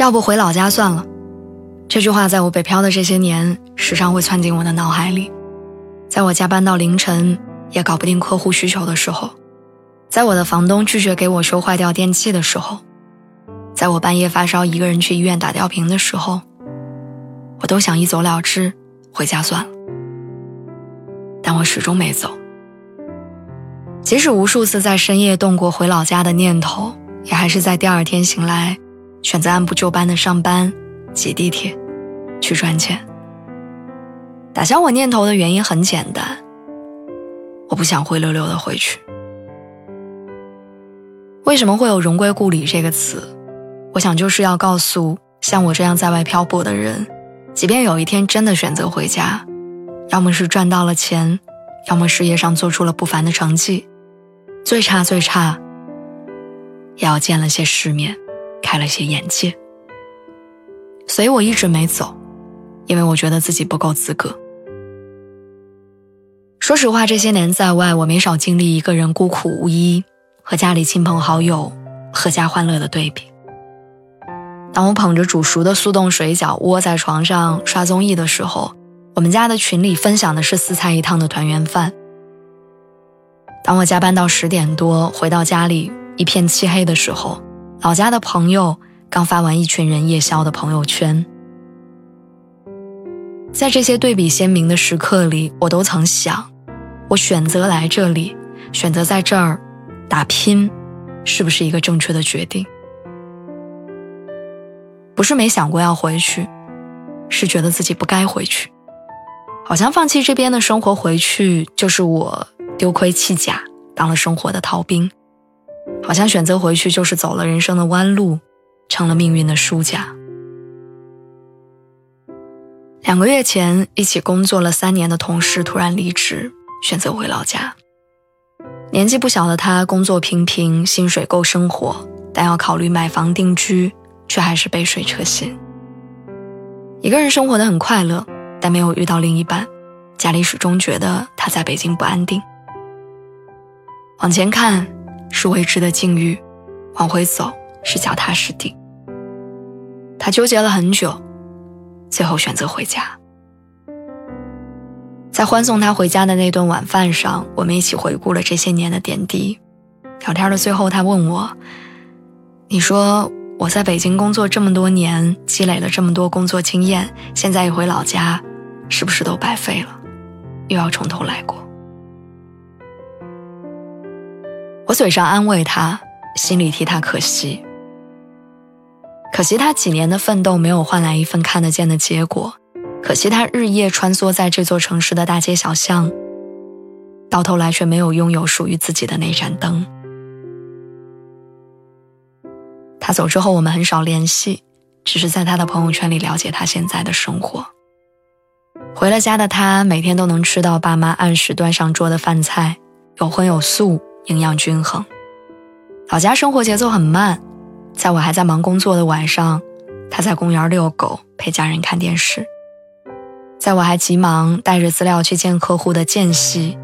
要不回老家算了，这句话在我北漂的这些年，时常会窜进我的脑海里。在我加班到凌晨也搞不定客户需求的时候，在我的房东拒绝给我修坏掉电器的时候，在我半夜发烧一个人去医院打吊瓶的时候，我都想一走了之，回家算了。但我始终没走。即使无数次在深夜动过回老家的念头，也还是在第二天醒来。选择按部就班的上班，挤地铁，去赚钱。打消我念头的原因很简单，我不想灰溜溜的回去。为什么会有“荣归故里”这个词？我想就是要告诉像我这样在外漂泊的人，即便有一天真的选择回家，要么是赚到了钱，要么事业上做出了不凡的成绩，最差最差，也要见了些世面。开了些眼界，所以我一直没走，因为我觉得自己不够资格。说实话，这些年在外，我没少经历一个人孤苦无依，和家里亲朋好友阖家欢乐的对比。当我捧着煮熟的速冻水饺窝在床上刷综艺的时候，我们家的群里分享的是四菜一汤的团圆饭。当我加班到十点多回到家里一片漆黑的时候。老家的朋友刚发完一群人夜宵的朋友圈，在这些对比鲜明的时刻里，我都曾想：我选择来这里，选择在这儿打拼，是不是一个正确的决定？不是没想过要回去，是觉得自己不该回去。好像放弃这边的生活回去，就是我丢盔弃甲，当了生活的逃兵。好像选择回去就是走了人生的弯路，成了命运的输家。两个月前，一起工作了三年的同事突然离职，选择回老家。年纪不小的他，工作平平，薪水够生活，但要考虑买房定居，却还是杯水车薪。一个人生活的很快乐，但没有遇到另一半，家里始终觉得他在北京不安定。往前看。是未知的境遇，往回走是脚踏实地。他纠结了很久，最后选择回家。在欢送他回家的那顿晚饭上，我们一起回顾了这些年的点滴。聊天的最后，他问我：“你说我在北京工作这么多年，积累了这么多工作经验，现在一回老家，是不是都白费了？又要从头来过？”我嘴上安慰他，心里替他可惜。可惜他几年的奋斗没有换来一份看得见的结果，可惜他日夜穿梭在这座城市的大街小巷，到头来却没有拥有属于自己的那盏灯。他走之后，我们很少联系，只是在他的朋友圈里了解他现在的生活。回了家的他，每天都能吃到爸妈按时端上桌的饭菜，有荤有素。营养均衡。老家生活节奏很慢，在我还在忙工作的晚上，他在公园遛狗，陪家人看电视；在我还急忙带着资料去见客户的间隙，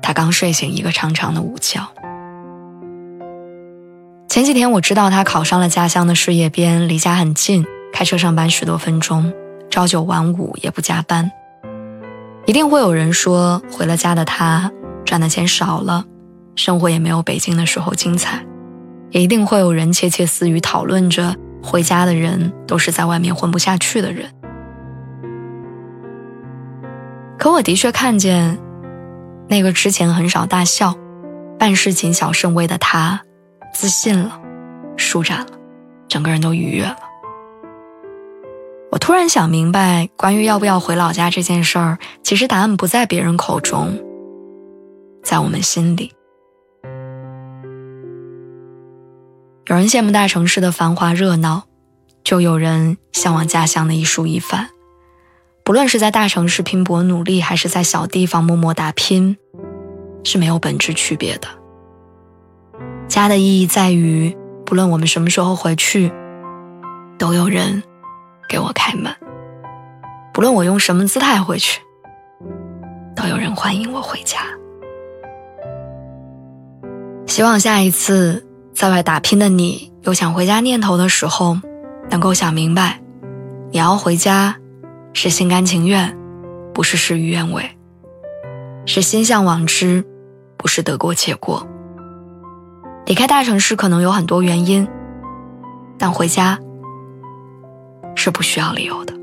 他刚睡醒一个长长的午觉。前几天我知道他考上了家乡的事业编，离家很近，开车上班十多分钟，朝九晚五也不加班。一定会有人说，回了家的他赚的钱少了。生活也没有北京的时候精彩，也一定会有人窃窃私语讨论着回家的人都是在外面混不下去的人。可我的确看见，那个之前很少大笑、办事谨小慎微的他，自信了，舒展了，整个人都愉悦了。我突然想明白，关于要不要回老家这件事儿，其实答案不在别人口中，在我们心里。有人羡慕大城市的繁华热闹，就有人向往家乡的一蔬一饭。不论是在大城市拼搏努力，还是在小地方默默打拼，是没有本质区别的。家的意义在于，不论我们什么时候回去，都有人给我开门；不论我用什么姿态回去，都有人欢迎我回家。希望下一次在外打拼的你有想回家念头的时候，能够想明白，你要回家。是心甘情愿，不是事与愿违；是心向往之，不是得过且过。离开大城市可能有很多原因，但回家是不需要理由的。